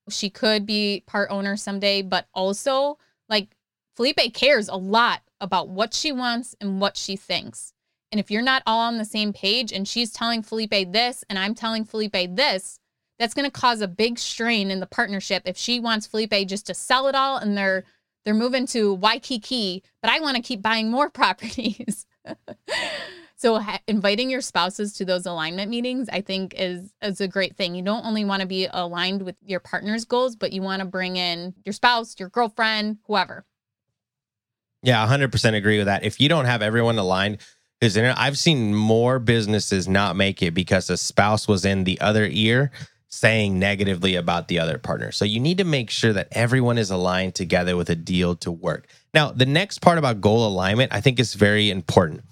[SPEAKER 1] she could be part owner someday, but also like Felipe cares a lot about what she wants and what she thinks. And if you're not all on the same page and she's telling Felipe this and I'm telling Felipe this, that's going to cause a big strain in the partnership if she wants Felipe just to sell it all and they're they're moving to Waikiki, but I want to keep buying more properties. so ha- inviting your spouses to those alignment meetings I think is is a great thing. You don't only want to be aligned with your partner's goals, but you want to bring in your spouse, your girlfriend, whoever.
[SPEAKER 2] Yeah, 100% agree with that. If you don't have everyone aligned, because I've seen more businesses not make it because a spouse was in the other ear saying negatively about the other partner. So you need to make sure that everyone is aligned together with a deal to work. Now, the next part about goal alignment, I think is very important.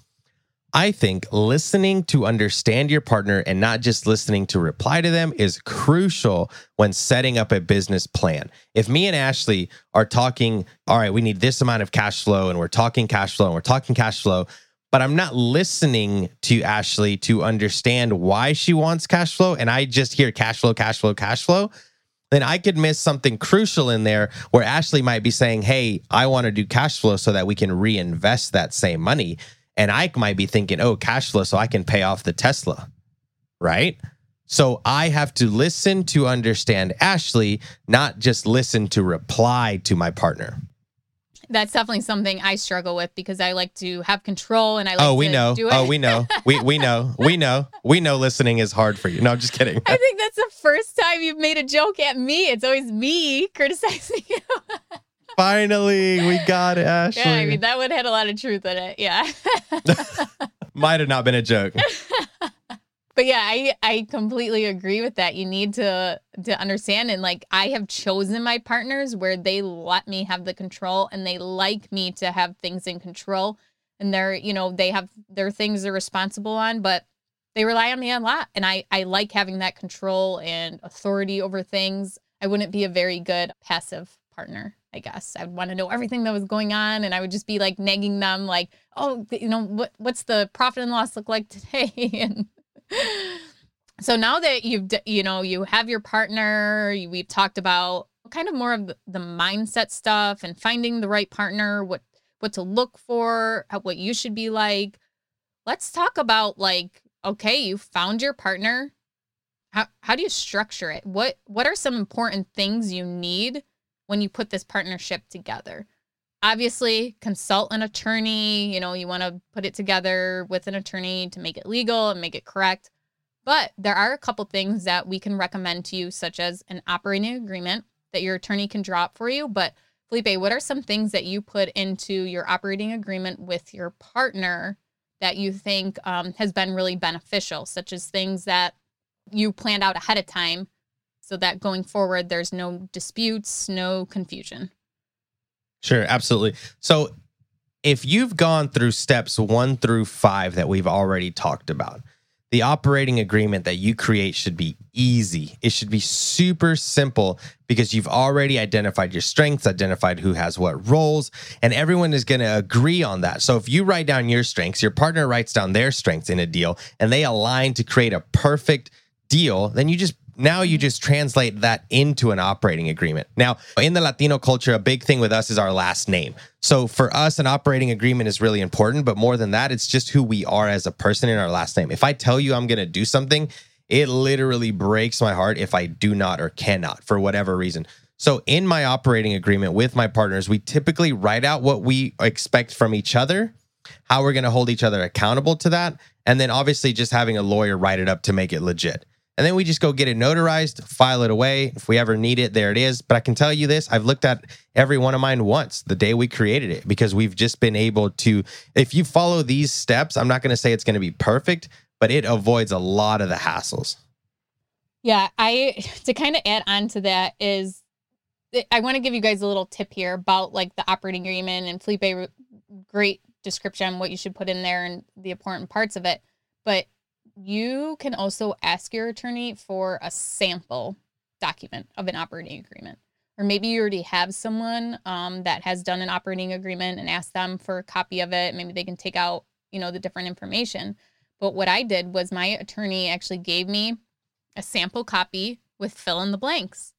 [SPEAKER 2] I think listening to understand your partner and not just listening to reply to them is crucial when setting up a business plan. If me and Ashley are talking, all right, we need this amount of cash flow and we're talking cash flow and we're talking cash flow, but I'm not listening to Ashley to understand why she wants cash flow and I just hear cash flow, cash flow, cash flow, then I could miss something crucial in there where Ashley might be saying, Hey, I want to do cash flow so that we can reinvest that same money. And I might be thinking, Oh, cash flow, so I can pay off the Tesla. Right. So I have to listen to understand Ashley, not just listen to reply to my partner
[SPEAKER 1] that's definitely something I struggle with because I like to have control and I like
[SPEAKER 2] oh, we
[SPEAKER 1] to
[SPEAKER 2] know.
[SPEAKER 1] do oh, it.
[SPEAKER 2] Oh, we know. We we know. We know. We know listening is hard for you. No, I'm just kidding.
[SPEAKER 1] I think that's the first time you've made a joke at me. It's always me criticizing you.
[SPEAKER 2] Finally, we got it, Ashley.
[SPEAKER 1] Yeah, I mean that would have a lot of truth in it. Yeah.
[SPEAKER 2] Might have not been a joke
[SPEAKER 1] but yeah, I I completely agree with that. You need to to understand and like I have chosen my partners where they let me have the control and they like me to have things in control and they're, you know, they have their things they're responsible on, but they rely on me a lot and I I like having that control and authority over things. I wouldn't be a very good passive partner. I guess I'd want to know everything that was going on, and I would just be like nagging them, like, "Oh, you know, what what's the profit and loss look like today?" and so now that you've you know you have your partner we've talked about kind of more of the mindset stuff and finding the right partner what what to look for what you should be like let's talk about like okay you found your partner how how do you structure it what what are some important things you need when you put this partnership together. Obviously consult an attorney you know you want to put it together with an attorney to make it legal and make it correct. But there are a couple things that we can recommend to you such as an operating agreement that your attorney can draw up for you. But felipe what are some things that you put into your operating agreement with your partner that you think um, has been really beneficial such as things that you planned out ahead of time so that going forward there's no disputes no confusion
[SPEAKER 2] Sure, absolutely. So if you've gone through steps one through five that we've already talked about, the operating agreement that you create should be easy. It should be super simple because you've already identified your strengths, identified who has what roles, and everyone is going to agree on that. So if you write down your strengths, your partner writes down their strengths in a deal, and they align to create a perfect deal, then you just now you just translate that into an operating agreement. Now, in the Latino culture, a big thing with us is our last name. So for us, an operating agreement is really important. But more than that, it's just who we are as a person in our last name. If I tell you I'm going to do something, it literally breaks my heart if I do not or cannot for whatever reason. So in my operating agreement with my partners, we typically write out what we expect from each other, how we're going to hold each other accountable to that, and then obviously just having a lawyer write it up to make it legit. And then we just go get it notarized, file it away. If we ever need it, there it is. But I can tell you this I've looked at every one of mine once the day we created it because we've just been able to. If you follow these steps, I'm not going to say it's going to be perfect, but it avoids a lot of the hassles.
[SPEAKER 1] Yeah, I to kind of add on to that is eh, I want to give you guys a little tip here about like the operating agreement and Felipe great description what you should put in there and the important parts of it. But you can also ask your attorney for a sample document of an operating agreement. Or maybe you already have someone um, that has done an operating agreement and ask them for a copy of it. Maybe they can take out, you know, the different information. But what I did was my attorney actually gave me a sample copy with fill in the blanks.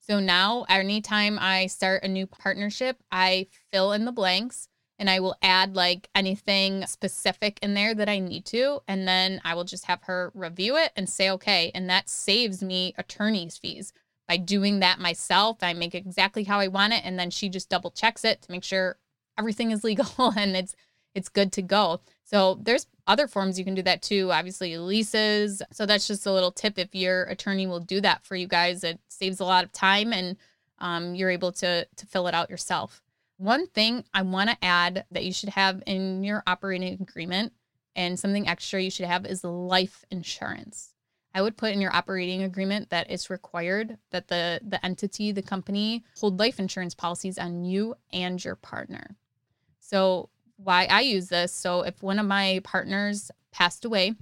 [SPEAKER 1] So now, anytime I start a new partnership, I fill in the blanks and I will add like anything specific in there that I need to. And then I will just have her review it and say, okay. And that saves me attorney's fees. By doing that myself, I make exactly how I want it. And then she just double checks it to make sure everything is legal and it's it's good to go. So there's other forms you can do that too. Obviously leases. So that's just a little tip. If your attorney will do that for you guys, it saves a lot of time and um, you're able to to fill it out yourself. One thing I want to add that you should have in your operating agreement and something extra you should have is life insurance. I would put in your operating agreement that it's required that the the entity, the company, hold life insurance policies on you and your partner. So why I use this, so if one of my partners passed away,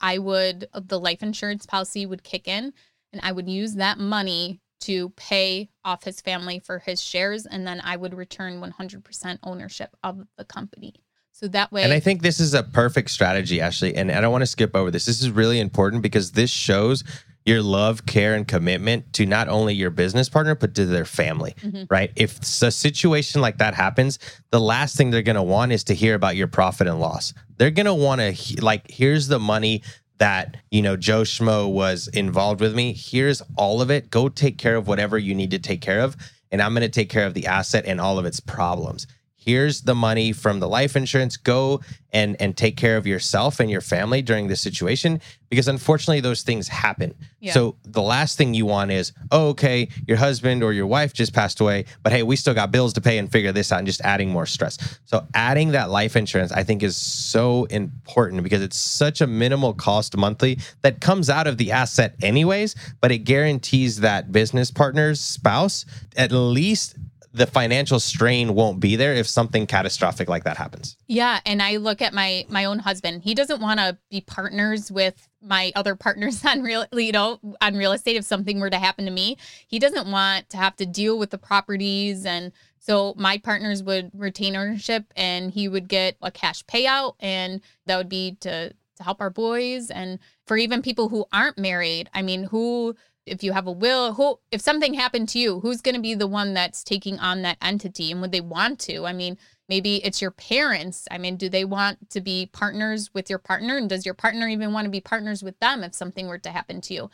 [SPEAKER 1] I would the life insurance policy would kick in and I would use that money to pay off his family for his shares and then I would return 100% ownership of the company. So that way
[SPEAKER 2] And I think this is a perfect strategy, Ashley. And I don't want to skip over this. This is really important because this shows your love, care, and commitment to not only your business partner, but to their family,
[SPEAKER 1] Mhm.
[SPEAKER 2] right? If a situation like that happens, the last thing they're going to want is to hear about your profit and loss. They're going to want to, like, here's the money that, you know, Joe Schmo was involved with me. Here's all of it. Go take care of whatever you need to take care of. And I'm going to take care of the asset and all of its problems here's the money from the life insurance. Go and and take care of yourself and your family during this situation because unfortunately those things happen.
[SPEAKER 1] Yeah.
[SPEAKER 2] so the last thing you want is oh okay your husband or your wife just passed away but hey we still got bills to pay and figure this out and just adding more stress. So adding that life insurance i think is so important because it's such a minimal cost monthly that comes out of the asset anyways but it guarantees that business partner's spouse at least the financial strain won't be there if something catastrophic like that happens.
[SPEAKER 1] Yeah, and I look at my my own husband. He doesn't want to be partners with my other partners on real, you know, on real estate. If something were to happen to me, he doesn't want to have to deal with the properties, and so my partners would retain ownership, and he would get a cash payout, and that would be to to help our boys, and for even people who aren't married. I mean, who if you have a will who if something happened to you who's going to be the one that's taking on that entity and would they want to? I mean maybe it's your parents. I mean do they want to be partners with your partner? And does your partner even want to be partners with them if something were to happen to you?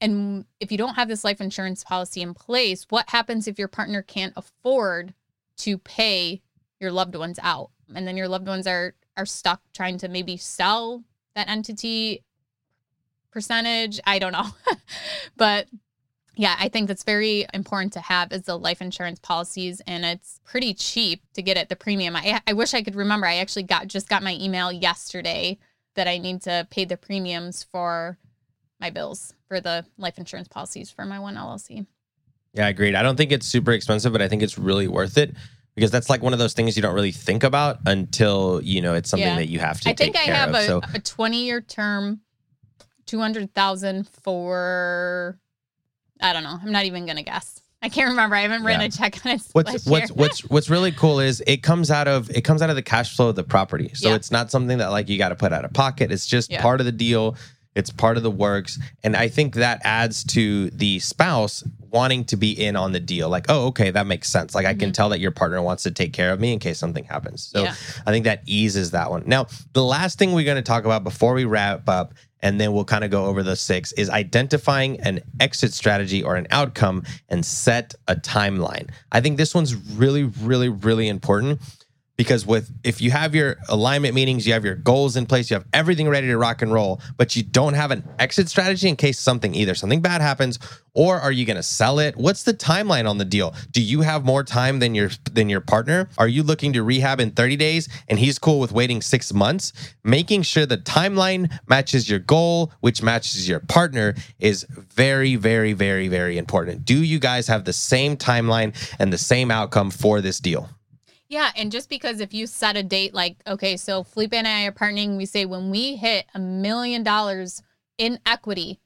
[SPEAKER 1] And if you don't have this life insurance policy in place what happens if your partner can't afford to pay your loved ones out? And then your loved ones are are stuck trying to maybe sell that entity percentage? I don't know. But yeah i think that's very important to have is the life insurance policies and it's pretty cheap to get at the premium. I, I wish i could remember. I actually got just got my email yesterday that i need to pay the premiums for my bills for the life insurance policies for my one llc
[SPEAKER 2] Yeah, I agreed. I don't think it's super expensive, but I think it's really worth it because that's like one of those things you don't really think about until you know it's something
[SPEAKER 1] Yeah.
[SPEAKER 2] that you have to
[SPEAKER 1] i think i have a,
[SPEAKER 2] so
[SPEAKER 1] a 20 year term 200000 for i don't know i'm not even gonna guess i can't remember i haven't written
[SPEAKER 2] Yeah.
[SPEAKER 1] a check on it
[SPEAKER 2] what's what's what's what's really cool is it comes out of it comes out of the cash flow of the property. So
[SPEAKER 1] Yeah.
[SPEAKER 2] it's not something that like you got to put out of pocket. It's just
[SPEAKER 1] Yeah.
[SPEAKER 2] part of the deal. It's part of the works. And I think that adds to the spouse wanting to be in on the deal. Like, oh, okay, that makes sense. Like I can tell that your partner wants to take care of me in case something happens. So
[SPEAKER 1] Mm-hmm.
[SPEAKER 2] I think that eases that one. Now, the last thing we're going to talk about before we wrap up, and then we'll kind of go over the six, is identifying an exit strategy or an outcome and set a timeline. I think this one's really, really, really important because with if you have your alignment meetings, you have your goals in place, you have everything ready to rock and roll, but you don't have an exit strategy in case something either something bad happens or are you going to sell it? What's the timeline on the deal? Do you have more time than your than your partner? Are you looking to rehab in 30 days and he's cool with waiting 6 months? Making sure the timeline matches your goal, which matches your partner is very very very very important. Do you guys have the same timeline and the same outcome for this deal?
[SPEAKER 1] Yeah, and just because if you set a date like, okay, so Felipe and I are partnering, we say when we hit a million dollars in equity,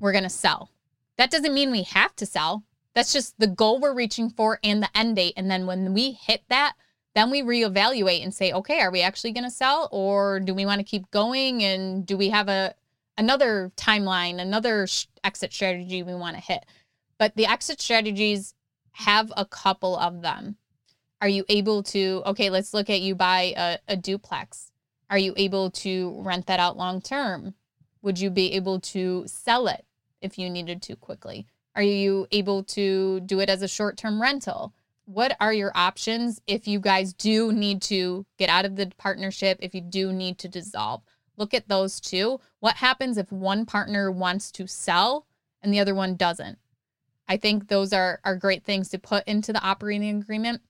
[SPEAKER 1] we're going to sell. That doesn't mean we have to sell. That's just the goal we're reaching for and the end date. And then when we hit that, then we reevaluate and say, okay, are we actually going to sell or do we want to keep going and do we have a another timeline, another sh- exit strategy we want to hit? But the exit strategies have a couple of them Are you able to, okay, let's look at you buy a, a duplex. Are you able to rent that out long term? Would you be able to sell it if you needed to quickly? Are you able to do it as a short term rental? What are your options if you guys do need to get out of the partnership, if you do need to dissolve? Look at those two. What happens if one partner wants to sell and the other one doesn't? I think those are, are great things to put into the operating agreement.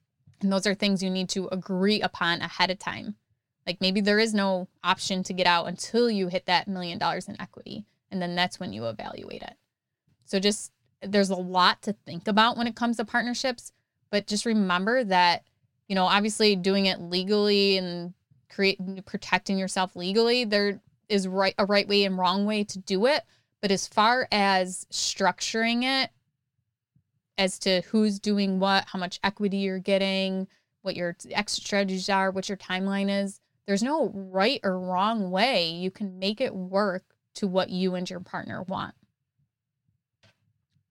[SPEAKER 1] And those are things you need to agree upon ahead of time. Like maybe there is no option to get out until you hit that million dollars in equity. And then that's when you evaluate it. So just there's a lot to think about when it comes to partnerships, but just remember that, you know, obviously doing it legally and create protecting yourself legally, there is right a right way and wrong way to do it. But as far as structuring it as to who's doing what, how much equity you're getting, what your exit strategies are, what your timeline is, there's no right or wrong way. You can make it work to what you and your partner want.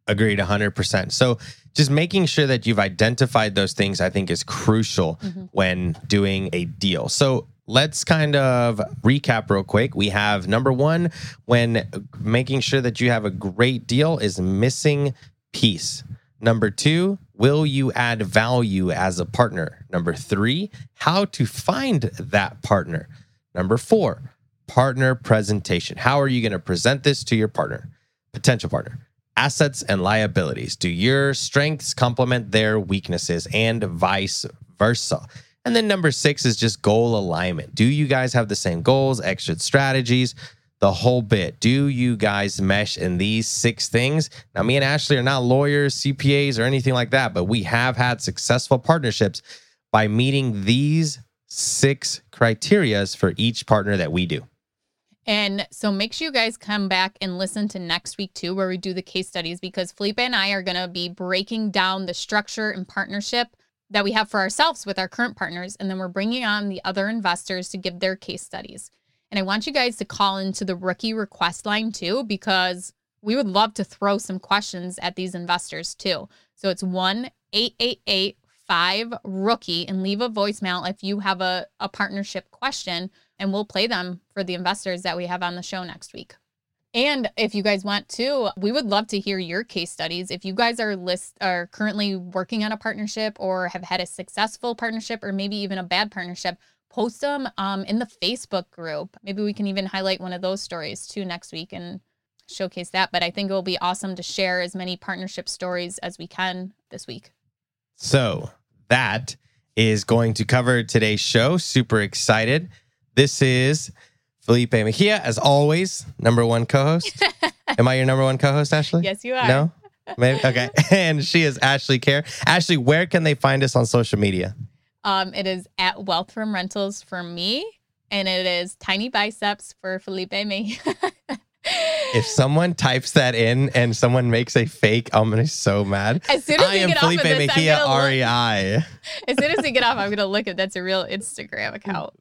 [SPEAKER 2] Agreed 100%. So just making sure that you've identified those things, I think, is crucial mm-hmm. when doing a deal. So let's kind of recap real quick. We have number one, when making sure that you have a great deal is missing piece. Number two, will you add value as a partner? Number three, how to find that partner. Number four, partner presentation. How are you going to present this to your partner, potential partner? Assets and liabilities. Do your strengths complement their weaknesses and vice versa? And then number six is just goal alignment. Do you guys have the same goals, exit strategies? The whole bit. Do you guys mesh in these six things? Now, me and Ashley are not lawyers, CPAs, or anything like that, but we have had successful partnerships by meeting these six criterias for each partner that we do.
[SPEAKER 1] And so make sure you guys come back and listen to next week too, where we do the case studies, because Felipe and I are going to be breaking down the structure and partnership that we have for ourselves with our current partners. And then we're bringing on the other investors to give their case studies. And I want you guys to call into the rookie request line too, because we would love to throw some questions at these investors too. So it's 1 888 5 rookie and leave a voicemail if you have a, a partnership question, and we'll play them for the investors that we have on the show next week. And if you guys want to, we would love to hear your case studies. If you guys are list are currently working on a partnership or have had a successful partnership or maybe even a bad partnership, post them um, in the Facebook group. Maybe we can even highlight one of those stories too next week and showcase that. But I think it will be awesome to share as many partnership stories as we can this week.
[SPEAKER 2] So that is going to cover today's show. Super excited. This is Felipe Mejia, as always, number one co host. Am I your number one co host, Ashley?
[SPEAKER 1] Yes, you are.
[SPEAKER 2] No? Maybe? Okay. and she is Ashley Kehr. Ashley, where can they find us on social media?
[SPEAKER 1] Um, it is at Wealth from Rentals for me, and it is Tiny Biceps for Felipe me.
[SPEAKER 2] if someone types that in and someone makes a fake, I'm gonna be so mad.
[SPEAKER 1] As soon as I am get Felipe off of this, Mejia REI. As soon as we get off, I'm gonna look at that's a real Instagram account.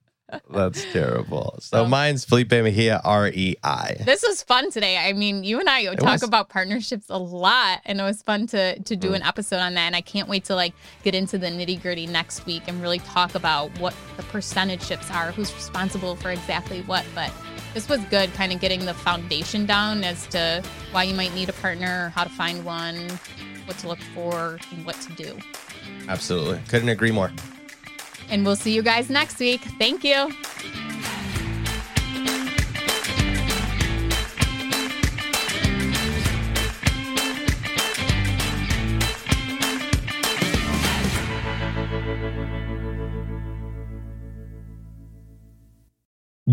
[SPEAKER 2] That's terrible. So mine's Felipe Mejia, R E I.
[SPEAKER 1] This was fun today. I mean, you and I it talk was. about partnerships a lot, and it was fun to to do mm. an episode on that. And I can't wait to like get into the nitty gritty next week and really talk about what the percentage ships are, who's responsible for exactly what. But this was good, kind of getting the foundation down as to why you might need a partner, how to find one, what to look for, and what to do.
[SPEAKER 2] Absolutely. Couldn't agree more.
[SPEAKER 1] And we'll see you guys next week. Thank you.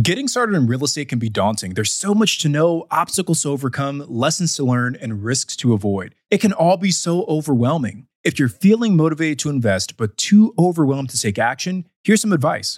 [SPEAKER 3] Getting started in real estate can be daunting. There's so much to know, obstacles to overcome, lessons to learn, and risks to avoid. It can all be so overwhelming. If you're feeling motivated to invest but too overwhelmed to take action, here's some advice.